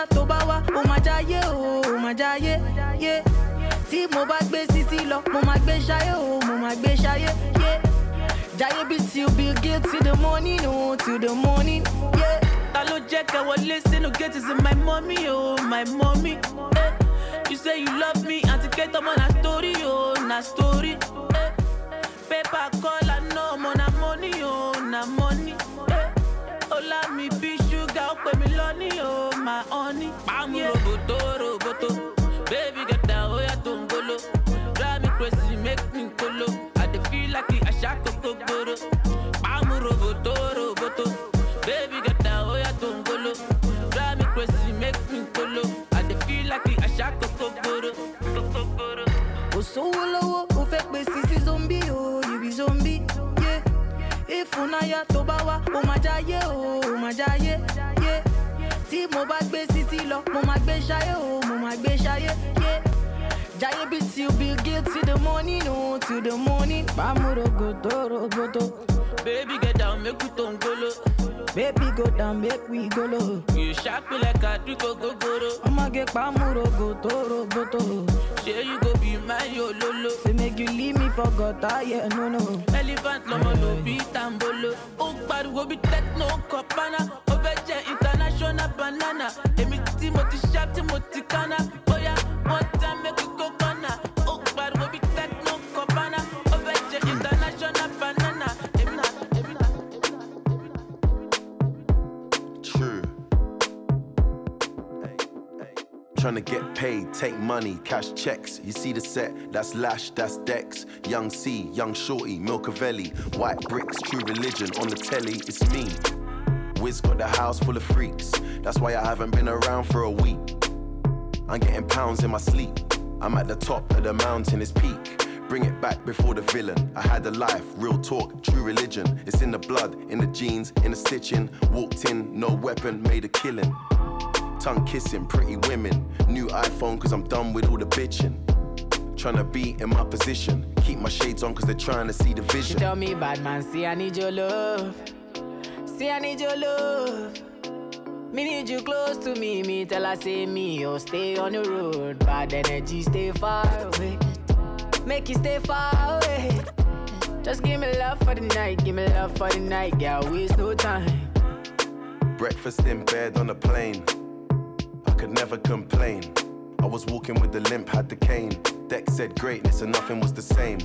ya tó bá wá ó máa jáyé o ó máa jáyé yé tí mo bá gbé sisi lọ mo máa gbé ṣayé o mo máa gbé ṣayé yé jáyé bí till bill gates till the morning o till the morning yé. Ta ló jẹ́ kẹ́ wọlé sínú gate is my mommy oh my mommy. Eh. You say you love me àti kẹ́tọ́ ọmọ na story oh na story. Eh. Paper call my honey. Pàmò roboto roboto, baby get down oya tó ń. Drive me crazy make me kolo, I dey feel like àṣà kòkó gbòòrò. Pàmò roboto roboto, baby get down oya tó ń. Drive me crazy make me kolo, I dey feel like àṣà kòkó gbòòrò. Kòkó gbòòrò. kò sówó lọ́wọ́ ó fẹ́ pé sisi zombi o you be zombi yé ìfúnnáyà tó bá wá ó máa jáyé o ó máa jáyé yé tí mo bá gbé sisi lọ mo máa gbé ṣayé o mo máa gbé ṣayé yé jáyé bí till bill gates till the morning o till the morning. bámúrògòtò roboto Baby get down make we tó ń golo. baby go down make we go low. You sharp like àdúgbò gogoro. ọmọge pàmúrògòtò roboto Ṣé you go be my ololo? say make you leave me for gutter yeah no no. elephant lọmọ ló bí tambolo ó pariwo bí techno kọpana ó fẹ́ jẹ́ banana èmi tí mo ti ṣá tí mo ti kánná bóyá wọ́n tẹ́ mẹ́kú kó kọ́nà ó ń pariwo bí techno kọpana ó fẹ́ jẹ́ international banana èmi èmi náà. True. Trying to get paid, take money, cash checks. You see the set, that's Lash, that's Dex. Young C, Young Shorty, Milcavelli, White Bricks, True Religion. On the telly, it's me. Wiz got the house full of freaks. That's why I haven't been around for a week. I'm getting pounds in my sleep. I'm at the top of the mountain, it's peak. Bring it back before the villain. I had a life, real talk, true religion. It's in the blood, in the jeans, in the stitching. Walked in, no weapon, made a killing. Tongue kissing, pretty women. New iPhone, cause I'm done with all the bitching. Tryna be in my position. Keep my shades on, cause they're trying to see the She vision. tell me, bad man, see I need your love. See I need your love. Me need you close to me. Me tell her say me, oh stay on the road. Bad energy, stay far away. Make you stay far away. Just give me love for the night, give me love for the night, girl. Waste no time. Breakfast in bed on a plane. I could never complain. I was walking with the limp, had the cane. Deck said greatness and nothing was the same.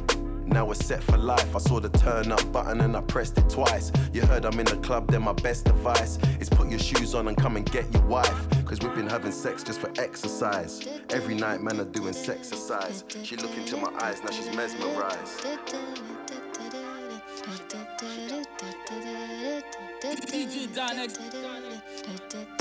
Now we're set for life. I saw the turn up button and I pressed it twice. You heard I'm in the club, then my best advice is put your shoes on and come and get your wife. Cause we've been having sex just for exercise. Every night, man, are doing sex exercise. She look into my eyes, now she's mesmerized. DJ Danek.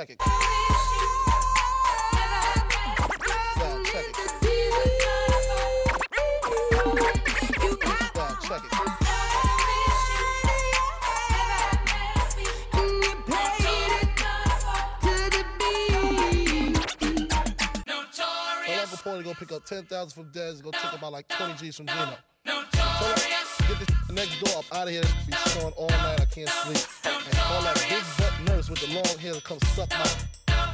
Check it. Y'all check it. Check it. Porter go pick up 10,000 from Dez and go take about like 20 G's from Gino. So get this next door up out of here. Be showing all night. I can't sleep. And call that big with the long hair to come suck my.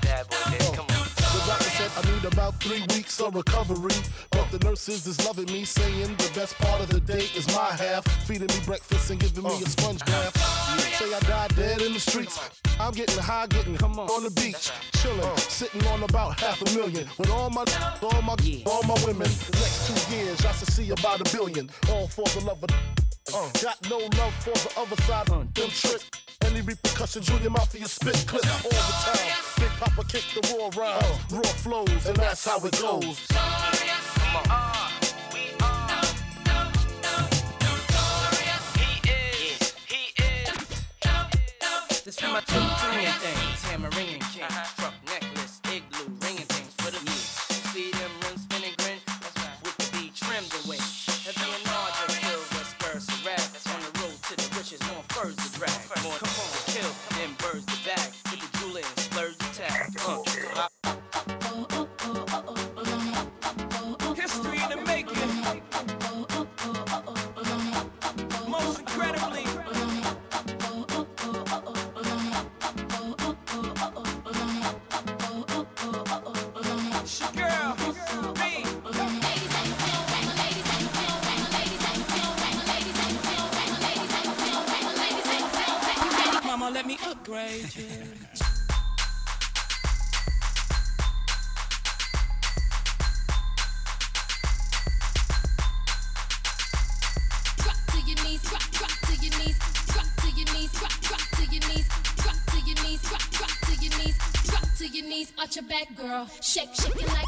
Bad boy, Dez, oh. come on. The doctor said I need about three weeks of recovery. But the nurses is loving me, saying the best part of the day is my half. Feeding me breakfast and giving me a sponge bath. Say I died dead in the streets. I'm getting high, getting on the beach, chilling, oh. sitting on about half a million with all my, all my, all my women. The next two years, I should see about a billion, all for the love of. Uh, got no love for the other side. Them tricks. Any repercussions, Junior Mafia spit clip all the time. Big Papa kick the raw rhymes, raw flows, and that's how it goes. This for my two ringing things, hammer girl. Shake, shake it like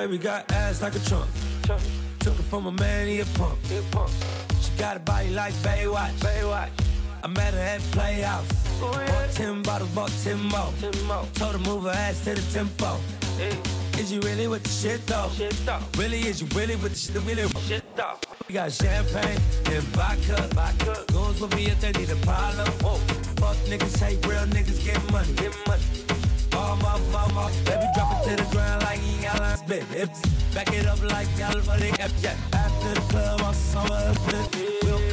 Baby got ass like a trunk. Took it from a man, he a punk. She got a body like Baywatch. Baywatch. I met her at Playhouse. Oh, yeah. Bought 10 bottles, bought 10 more. 10 more. Told her move her ass to the tempo. Hey. Is you really with the shit though? Shit though. Really, is you really with the shit? Really? Shit though. We got champagne and vodka. vodka. Goons with me if they need a problem. Whoa. Fuck niggas, hate real niggas, get money. Get money. My, my. Baby, drop it to the ground like he got last bit. Back it up like y'all for the yeah. After the club, I'm somewhere. We'll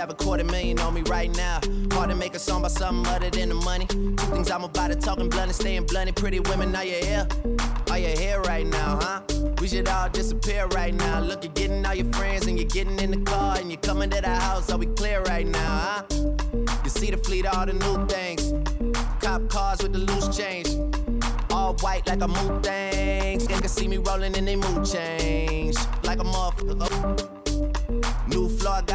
have a quarter million on me right now. Hard to make a song about something other than the money. Two things I'm about to talking blunt and staying blunt. Pretty women, are you here? Are you here right now, huh? We should all disappear right now. Look, you're getting all your friends and you're getting in the car and you're coming to the house. Are we clear right now, huh? You see the fleet, all the new things. Cop cars with the loose change. All white like a mood things. They can see me rolling in they mood change. Like a motherfucker. New floor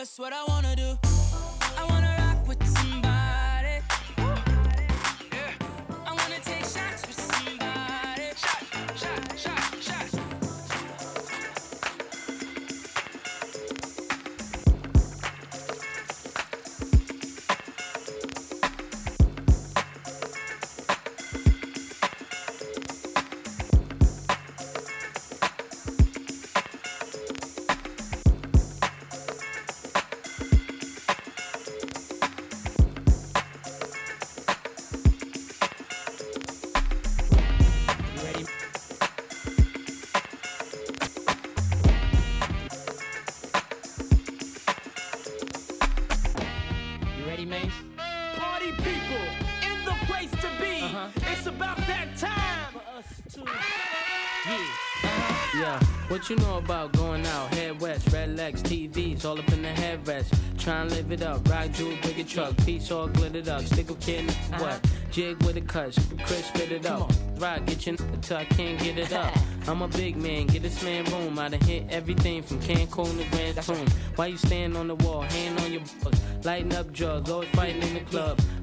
Just what I wanna do. What you know about going out? Head west, red legs, TVs, all up in the headrest. Try and live it up, ride jewel, bigger truck, piece all glittered up, stick a kid in what? Jig with a cut, Chris spit it up. Ride, get your n- till I can't get it up. I'm a big man, get this man room. I done hit everything from Cancun to Grand Tune. Why you stand on the wall, hand on your balls, lighting up drugs, always fighting in the club.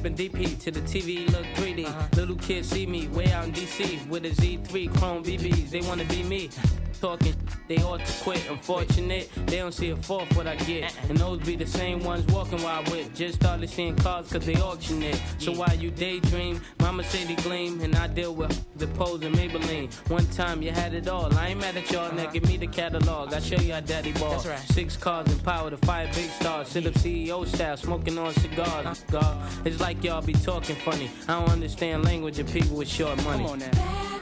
Sipping DP to the TV look 3D. Uh-huh. Little kids see me way out in DC with a Z3 Chrome BBs. They wanna be me. Talking, they ought to quit. Unfortunate, they don't see a fourth what I get. And those be the same ones walking while I whip. Just started seeing cars cause they auction it. So while you daydream, mama say they gleam, and I deal with the pose and Maybelline. One time you had it all. I ain't mad at y'all, now uh-huh. give me the catalog. I show you how daddy ball. That's right. Six cars and power to five big stars. Sit up CEO style, smoking on cigars. Uh-huh. God, it's like y'all be talking funny. I don't understand language of people with short money. Come on now.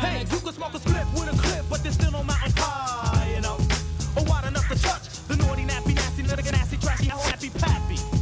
Hey, you can smoke a split with a clip, but there's still no mountain high, you know. Or wide enough to touch the naughty, nappy, nasty, little nasty, trashy, happy, pappy.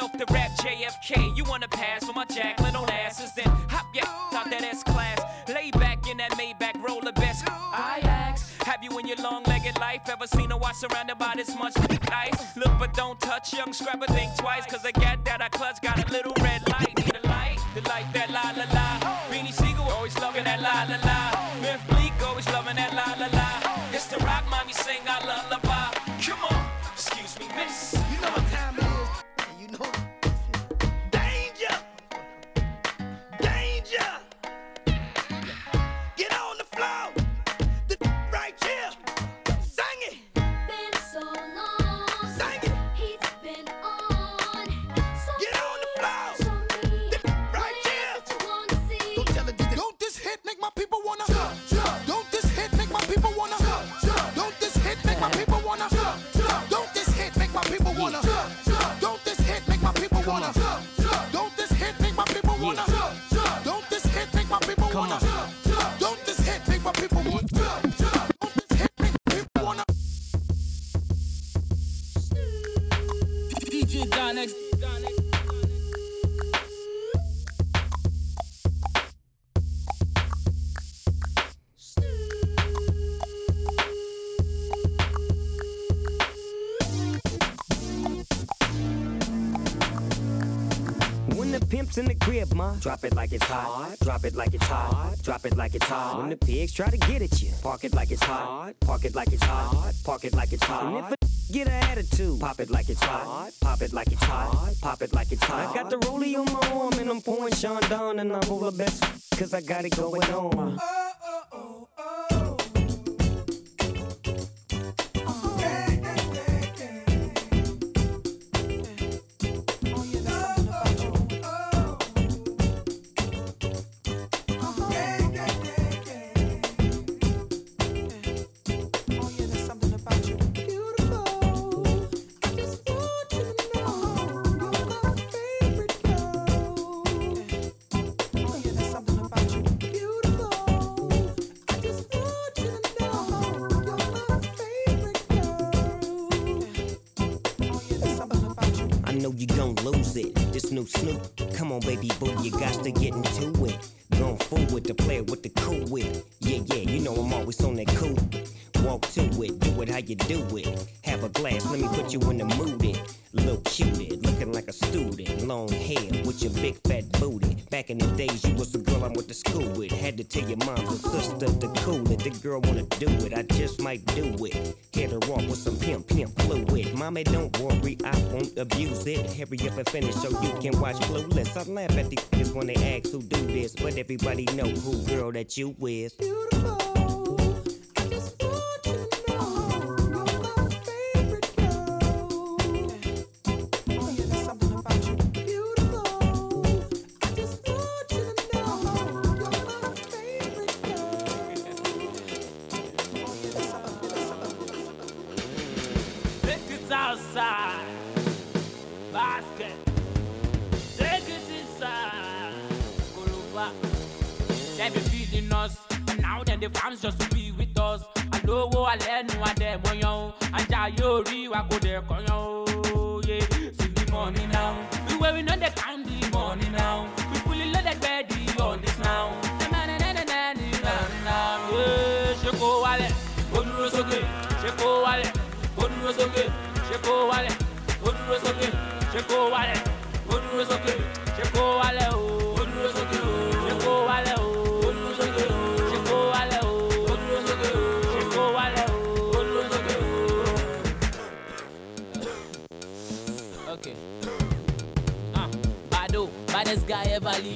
Himself to rap JFK. You wanna pass for my Jacqueline Onassis? Then hop yeah out that S class. Lay back in that Maybach roller best. I ask, have you in your long-legged life ever seen a watch surrounded by this much ice? Look but don't touch, young scrapper think twice. Cause I got that I clutch, got a little like it's hot. Drop it like it's hot. Drop it like it's hot. When the pigs try to get at you, park it like it's hot. Park it like it's hot. Park it like it's hot. Get an attitude, pop it like it's hot. Pop it like it's hot. Pop it like it's hot. I got the rollie on my arm and I'm pouring Chandon and I'm over best cause I got it going on. Boo, you got to get into it. Going forward to play with the cool wit. Yeah, yeah, you know I'm always on that cool. Walk to it, do it how you do it. Have a glass, let me put you in the mood. It. Look cute, looking like a student. Long hair with your big fat booty. Back in the days, you was the girl I went to school with. Had to tell your mom and sister to cool it. The girl wanna do it, I just might do it. Hit her off with some pimp, pimp fluid. Mommy, don't worry, I won't abuse it. Hurry up and finish so you can watch Clueless. I laugh at these niggas when they ask who do this, but everybody know who girl that you is. Beautiful.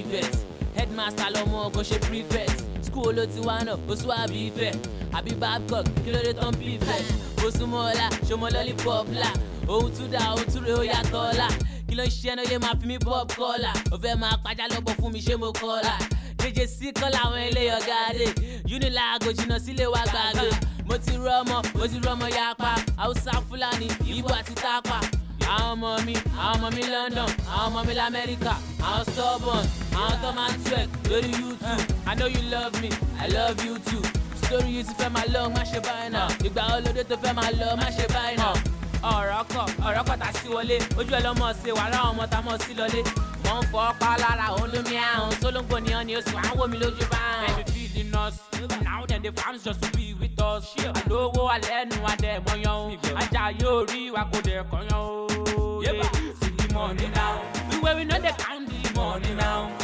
It. Headmaster lọmọ kò prefect. School ló ti wá náà, ó sún àbí ìfẹ́. Àbí Babcock, kí ló dé tán ìfẹ́? Ó súnmọ́ ọ̀la, ṣọmọ lollipop la. Ohun tún dá, tún rè ó yàtọ̀ ọ̀la. Kí ló ń ṣe ẹnu yé máa fi mí kọ́là? Ó fẹ́ máa pàjá lọ́bọ̀ fún mi ṣé mo kọ́là? Jẹjẹ sí kọ́lá àwọn eléyọ̀ gáàdé. Unilag jìnnà sílé wa gbàgbé. Mo ti rú ọmọ, mo ti rú ọmọ yapa. Hausa Fúlàní, Ìgbò àti Tápà àwọn ọmọ mi àwọn ọmọ mi london àwọn ọmọ mi lamẹ́ríkà àwọn stubborn máa ń twerk lórí youtube i know you love me i love you too story yìí ti fẹ́ máa lọ má ṣe báyìí náà ìgbà olóde tó fẹ́ máa lọ má ṣe báyìí náà. ọ̀rọ̀ kọ̀ ọ̀rọ̀ kọ̀ tà sí wọlé ojú ẹ̀ lọ́mọ ṣe wà láwọn ọmọ tá mọ̀ sí lọlé wọ́n ń fọ́ pa lára olómi àrùn sólóńgbò ni ọ́ni oṣù àwọn wò mí lójú bá ń. baby feeding us now then the fans just to be with us. àlówó alẹ́ nu adẹ mọ́yán o ajá yóò rí wa kó dẹ̀ kọ́yán o. See the money now. We where we know they count the money now.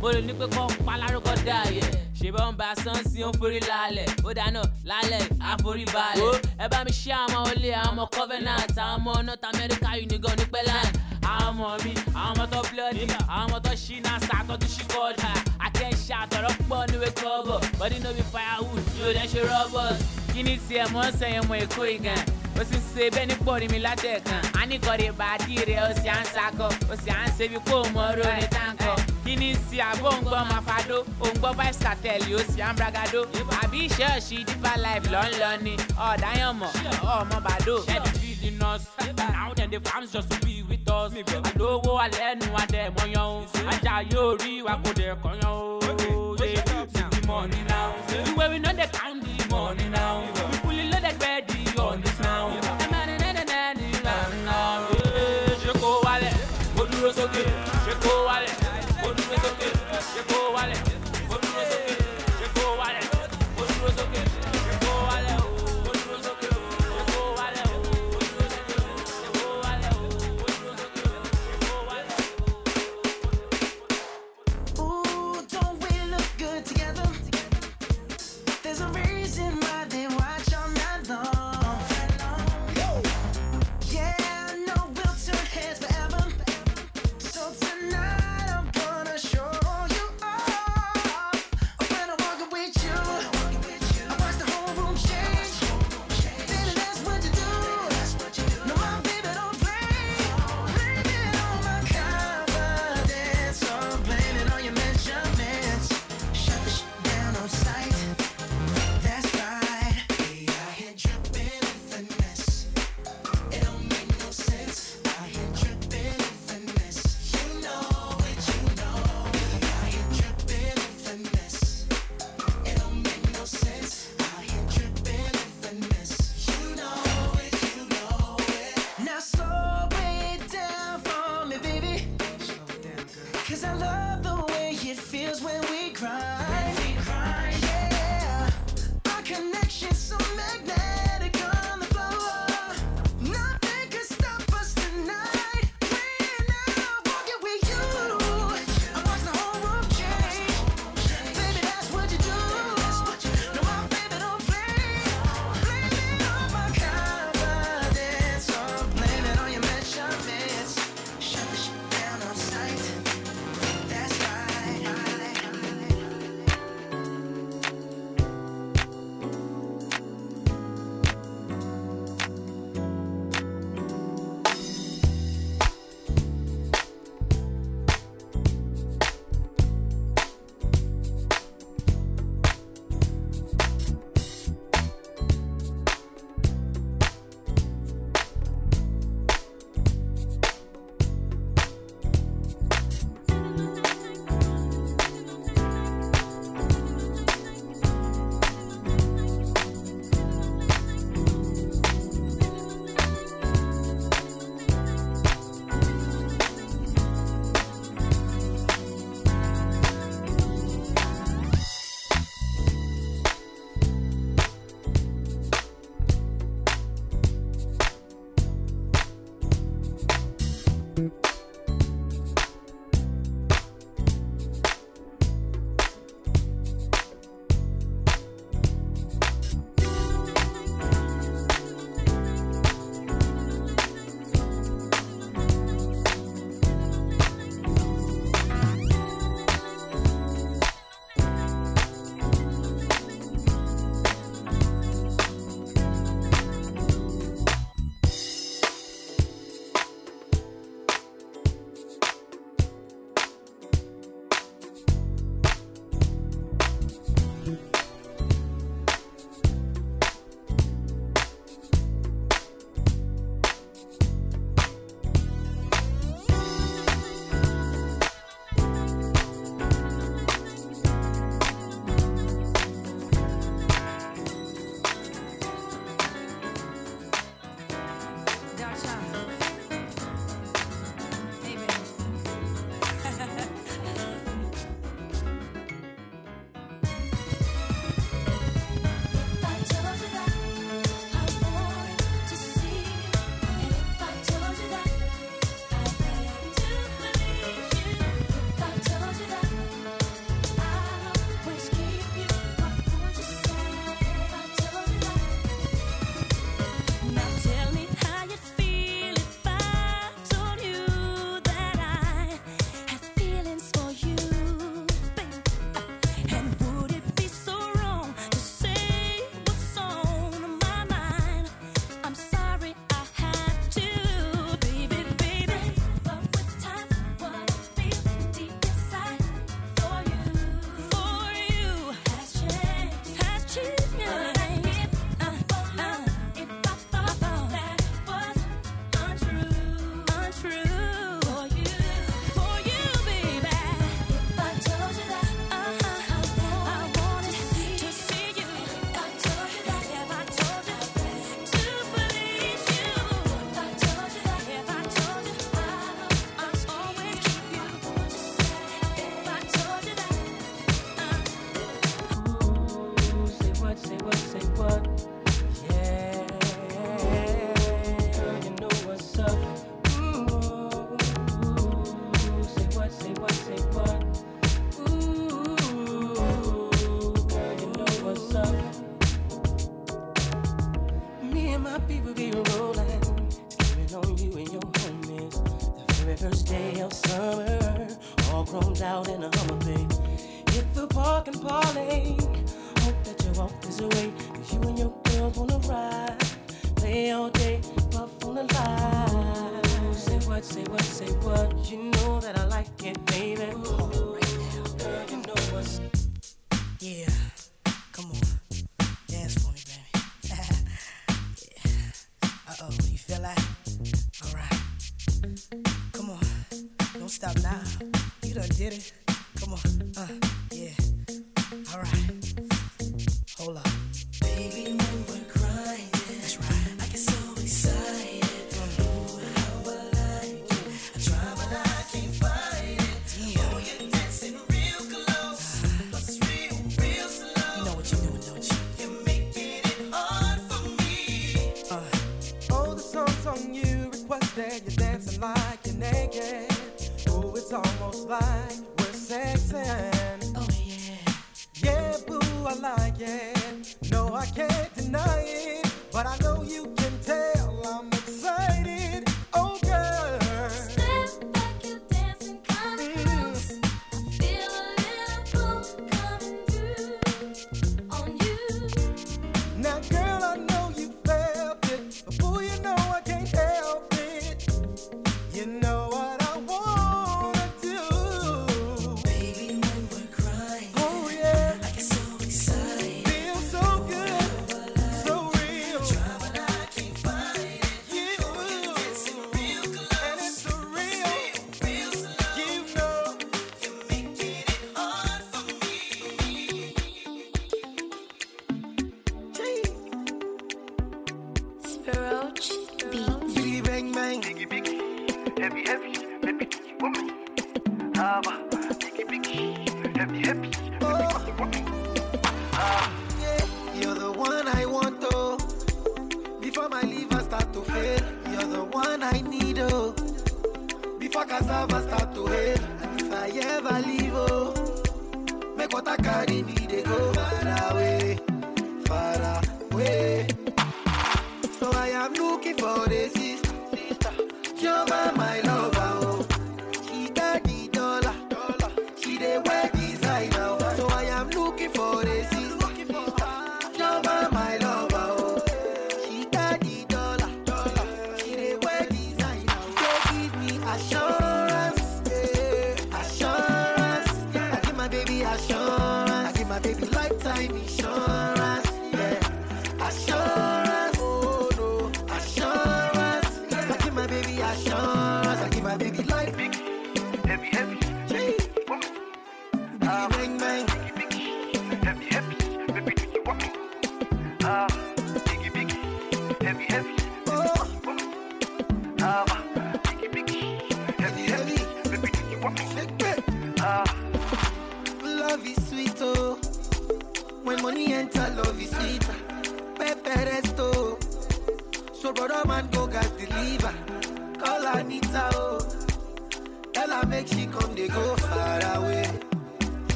Mo lè ní pé kọ́ palárúkọ dá yẹ. Ṣèbọn bá sánsì ó ń forí lálẹ̀. Ó dáná lálẹ́ àforíbalẹ̀. Ẹ bá mi ṣe àwọn olè, ọmọ Covenant, ọmọ North America Unigon ní Pẹ́lán àwọn ọmọ mi ọmọ tó àwọn ọmọ tó ṣí náà sàkó tó ṣí kọjá àtẹ̀ṣe àtọ̀rọ̀ pọ̀ níwèé kọ́bọ̀ bọ́dí no firewood yóò dẹ́ ṣe rọ́bọ̀t kí ni tiẹ̀ mọ́ sẹ́yìn mọ́ èkó ìgàn ó sì ń ṣe bẹ́ẹ̀ ní pọ̀rí mi látẹ̀kàn á ní kọ́rí ìbàdí rẹ̀ ó sì à ń sakọ ó sì à ń ṣe bí kò mọ orí táǹkọ̀ kí ni sí àbọ̀ ń gbọ́ mafado ó ń gbọ́ vibes cartel ó sì à ń bragado. Àbí ṣọ́ọ̀ṣì deeper life lọ́nlọ́ ni? Ọ̀dáyànmọ̀ ọmọ bàdó. Ẹ̀dùn feeding us now then the farms just to be with us. Àlówó alẹ́ nu adẹ mọ́yán o. Ajá yóò rí wa kó dẹ̀ kọ́yán o. Yeah, see the money now. We where we know they count the money now.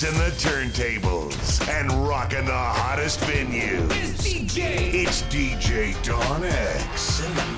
Blazing the turntables and rocking the hottest venue. It's DJ. It's DJ Don X.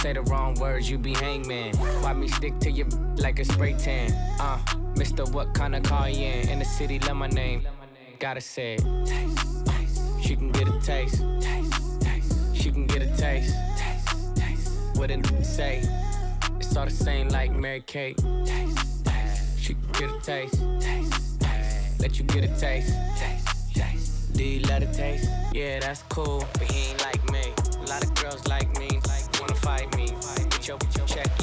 Say the wrong words, you be hangman. Why me stick to your like a spray tan? Uh, Mister, what kind of car you in? In the city, love my name. Gotta say. Taste, taste. She can get a taste. Taste, taste. She can get a taste. Taste, taste. What a say? It's all the same like Mary Kate. Taste, taste. She can get a taste. Taste, taste. Let you get a taste. Taste, taste. Do you love a taste? Yeah, that's cool, but he ain't like me. A lot of girls like me, fight me. Get your, check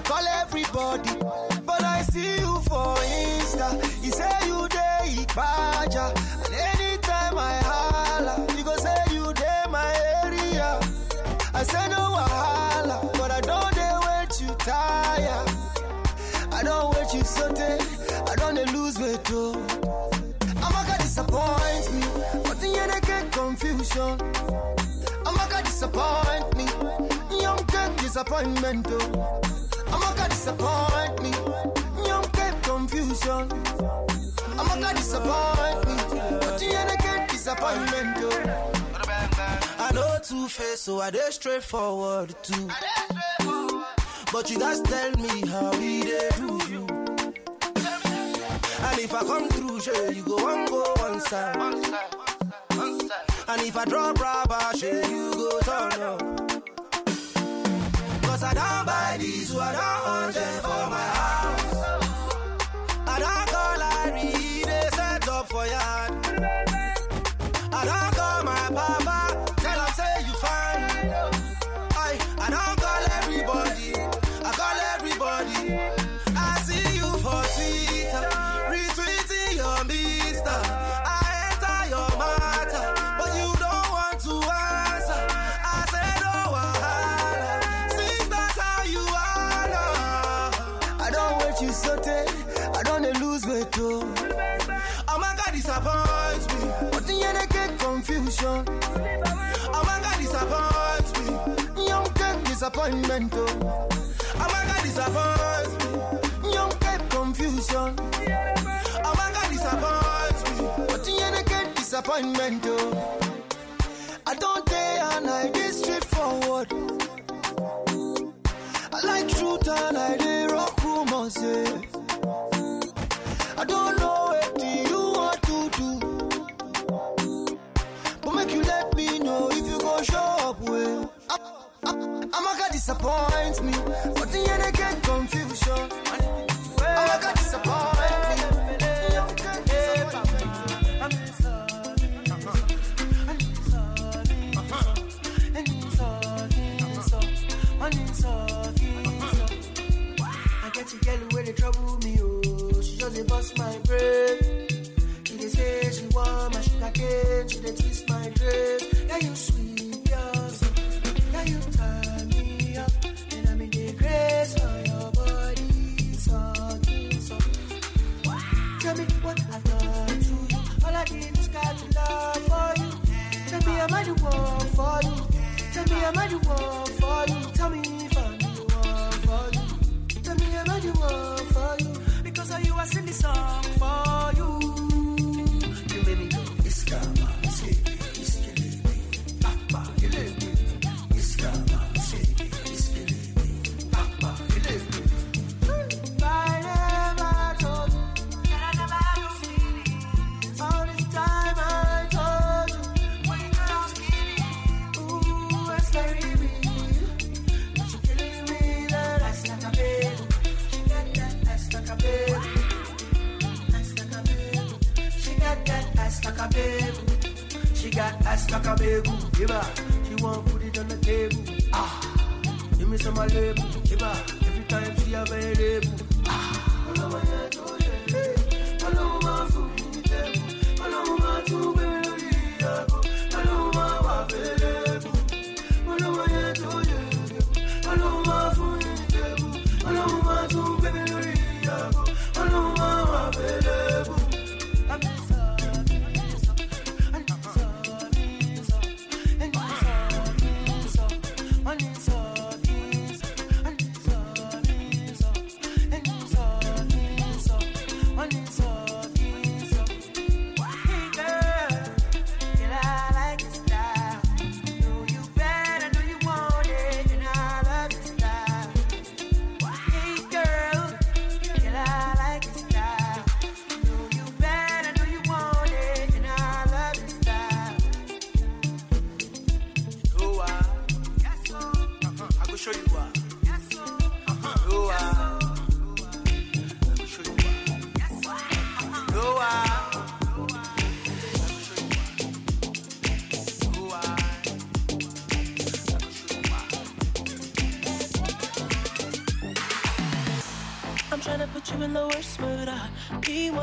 I call everybody, but I see you for Insta. You say you day Ibaja, and anytime I holla, you go say you day my area. I say no wahala, but I don't dare wait you tire. I don't wait you sote, I don't dey lose weight oh. Amaka disappoint me, but the confusion. I get confusion. Amaka disappoint me, young get disappointment oh disappoint me. you get confusion. I'm not gonna disappoint me. But you ain't get disappointment. Though. I know two face, so I dey straightforward too. But you just tell me how we dey do you. And if I come through, sure you go one go one side. And if I drop rubber, sure you go turn up. Cause I don't buy these, so I don't want them for my disappointment, oh. Amaka disappoints me. Young get confusion. Amaka disappoints me. But you get disappointment, oh. I don't day and I be straightforward. I like truth and I dey rock rumors, yeah.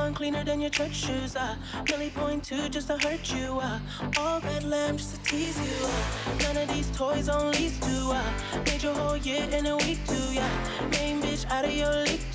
P1 cleaner than your church shoes. Uh. Millie point two just to hurt you. Uh. All red lamb just to tease you. Uh. None of these toys on lease to. Uh. Made your whole year in a week too. Yeah. Main bitch out of your league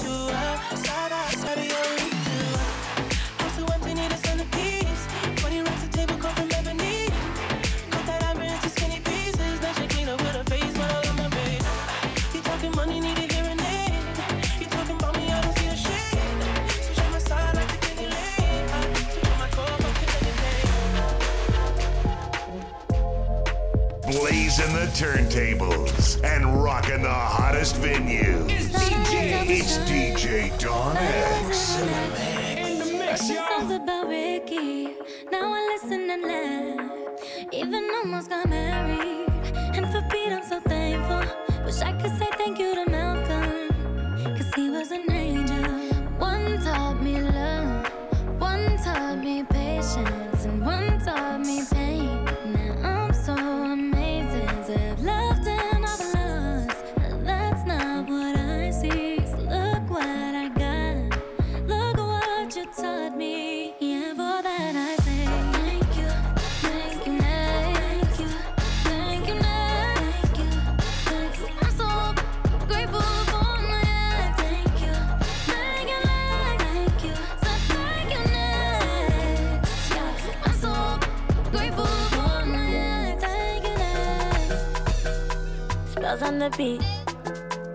On the beat.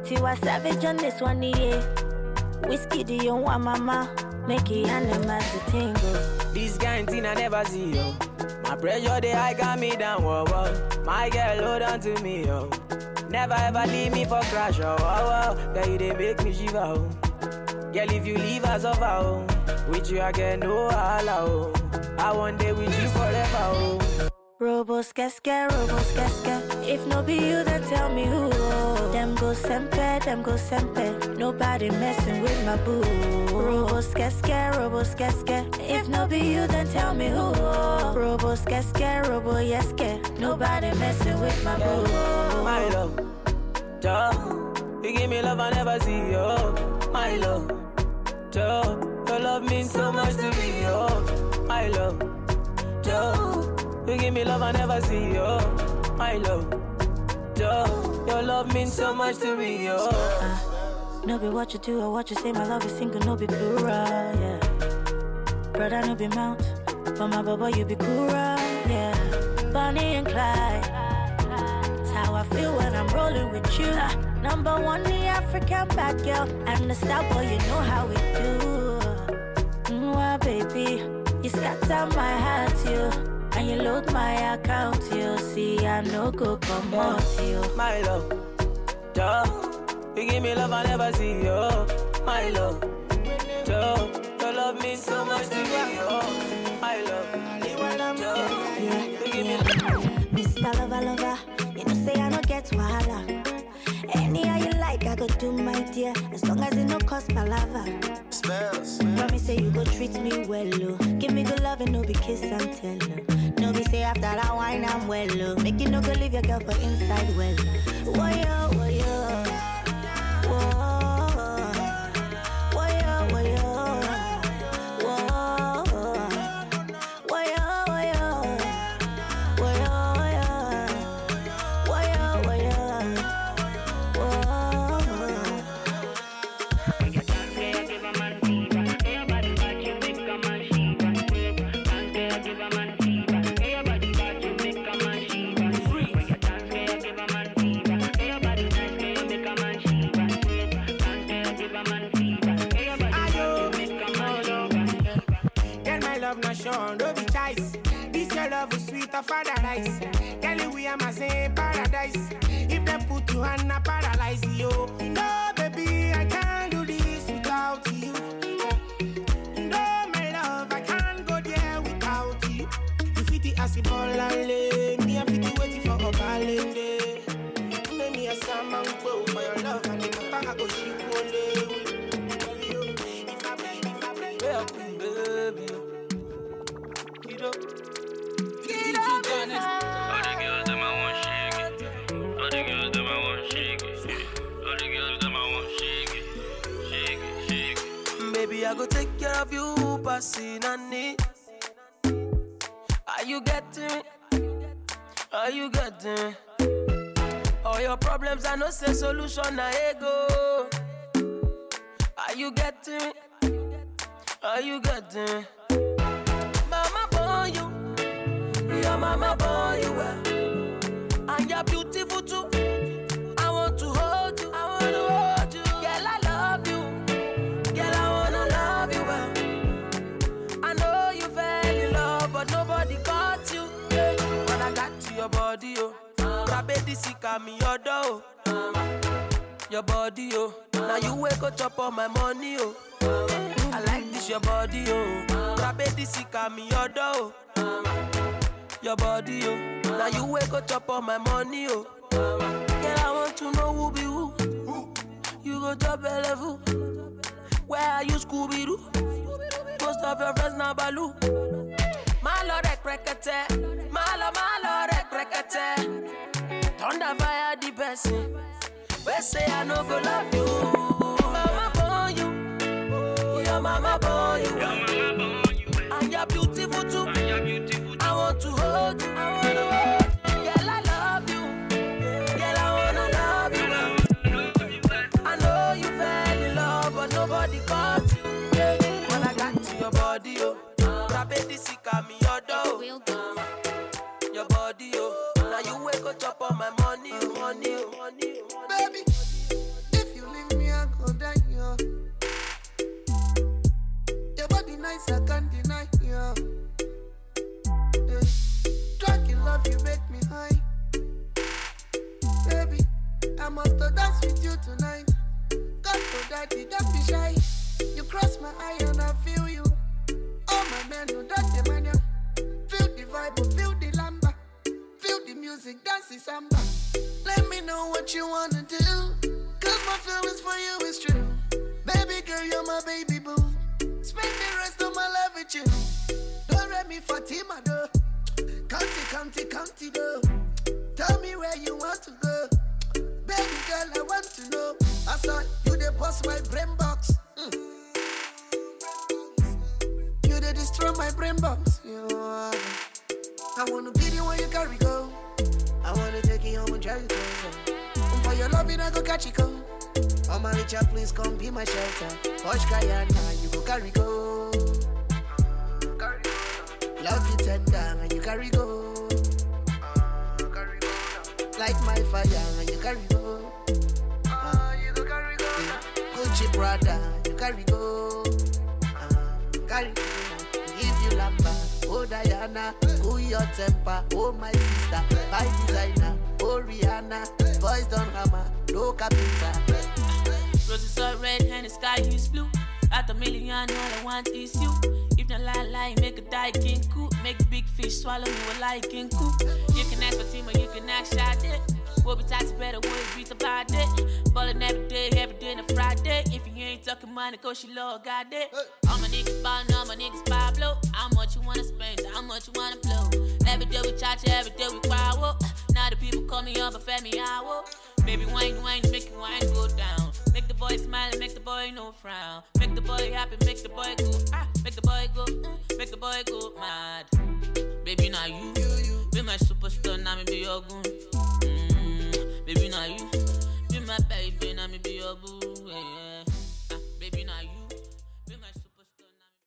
Tiwa Savage on this one, yeah. Whiskey, do you want mama? Make it animals to tingle. This thing I never see, yo. My pressure, they high got me down, whoa, whoa. My girl, hold on to me, yo. Never ever leave me for crash, oh, oh, oh. Girl, you they make me shiver, oh. Girl, if you leave us over, oh. With you, get no holla, oh. I want day with you forever, oh. Robo skeske, robo skeske. If no be you, then tell me who. Them go sempe, them go sempe. Nobody messing with my boo. Robo skeske, robo skeske. If no be you, then tell me who. Robo skeske, robo yeske. Nobody messing with my boo. My love, duh. You give me love I never see, yo. My love, duh. Your love means so much to me, yo. My love, duh. You give me love I never see, yo. My love, duh. Your love means so much to me, yo. No be what you do or what you say, my love is single, no be plural, yeah. Brother, no be mount, but my baba, you be cool, yeah. Bonnie and Clyde, that's how I feel when I'm rolling with you. Ah, number one, the African bad girl, and the star boy, you know how my account, you see, I no go come out, you. My love, duh. You give me love I never see, yo. My love, duh. Your love means so much to me, yo. My love, duh. You give me love. Mr. Lover, lover, you know say I don't get wahala. Any how you like, I go do my dear, as long as it no cost palava. Spells. Promise say you go treat me well, oh. Give me good love and no be kiss and tell, oh. No be say after that wine I'm well, oh. Make you no go leave your girl for inside well. Whoa yo, whoa yo. Paradise. Girl, we are my same paradise. If they put you on a paralyze you. No, baby, I can't do this without you. No, my love, I can't go there without you. You fit the acid ball and lay. Baby, I go take care of you, passing on it. Are you getting? Are you getting? All your problems, I know say solution, I ego. Are you getting? Are you getting? Mama born you, your mama born you well, and you're beautiful too. Rabedi sika me your door, oh. your body, oh. Now you wake up chop all my money, oh. I like this your body, oh. Rabedi sika me your door, oh. your body, oh. Now you wake up chop all my money, oh. Girl, I want to know who be who. You go top a level. Where are you, Scooby Doo? Most of your friends now Baloo. Malo rek rekete, malo malo rek rekete. Thunder fire the person. We say I no go love you. Mama born you, your mama born you, and you're beautiful too. Money, money. Baby, if you leave me, I go die, yo. Your body nice, I can't deny, yo. Yeah. Drunk love, you make me high. Baby, I must dance with you tonight. God for daddy, don't be shy. You cross my eye and I feel you. All my men know that music, the samba. Let me know what you wanna do. Cause my feelings for you is true. Baby girl, you're my baby boo. Spend the rest of my life with you. Don't let me Fatima though. County, county, county though. Tell me where you want to go. Baby girl, I want to know. I saw you they bust my brain box. Mm. You they destroy my brain box. You are. I wanna be the one you carry go. I wanna take you home and drive you closer. For your loving, I go catch you go. Oh my Richard, please come be my shelter. Hush Guyana, you go carry go. Love you tender and you carry go. Like my fire and you carry go. You go carry go. Gucci brother, you carry go. Uh, carry go. You oh Diana, cool your temper, oh my sister, by designer, oh Rihanna, boys don't hammer, no carpenter. Roses are red and the sky is blue. At a million, all I want is you. If not lie, lie, make a die king cool. Make big fish swallow me with like king cool. You can ask for team or you can ask shot it. We'll be tight better, we'll be about it. Ballin' every day, every day and a Friday. If you ain't talking money, cause she love got it. All my niggas ballin', all my niggas Pablo. How much you wanna spend, how much you wanna blow. Every day we charge, every day we quarrel. Now the people call me up, but fed me hour. Baby, wine, wine, make your wine go down. Make the boy smile and make the boy no frown. Make the boy happy, make the boy go, ah, make the boy go, mm, make the boy go mad. Baby, now you, be my superstar, now me be your goon. Baby, now you, be my baby, now me be your boo.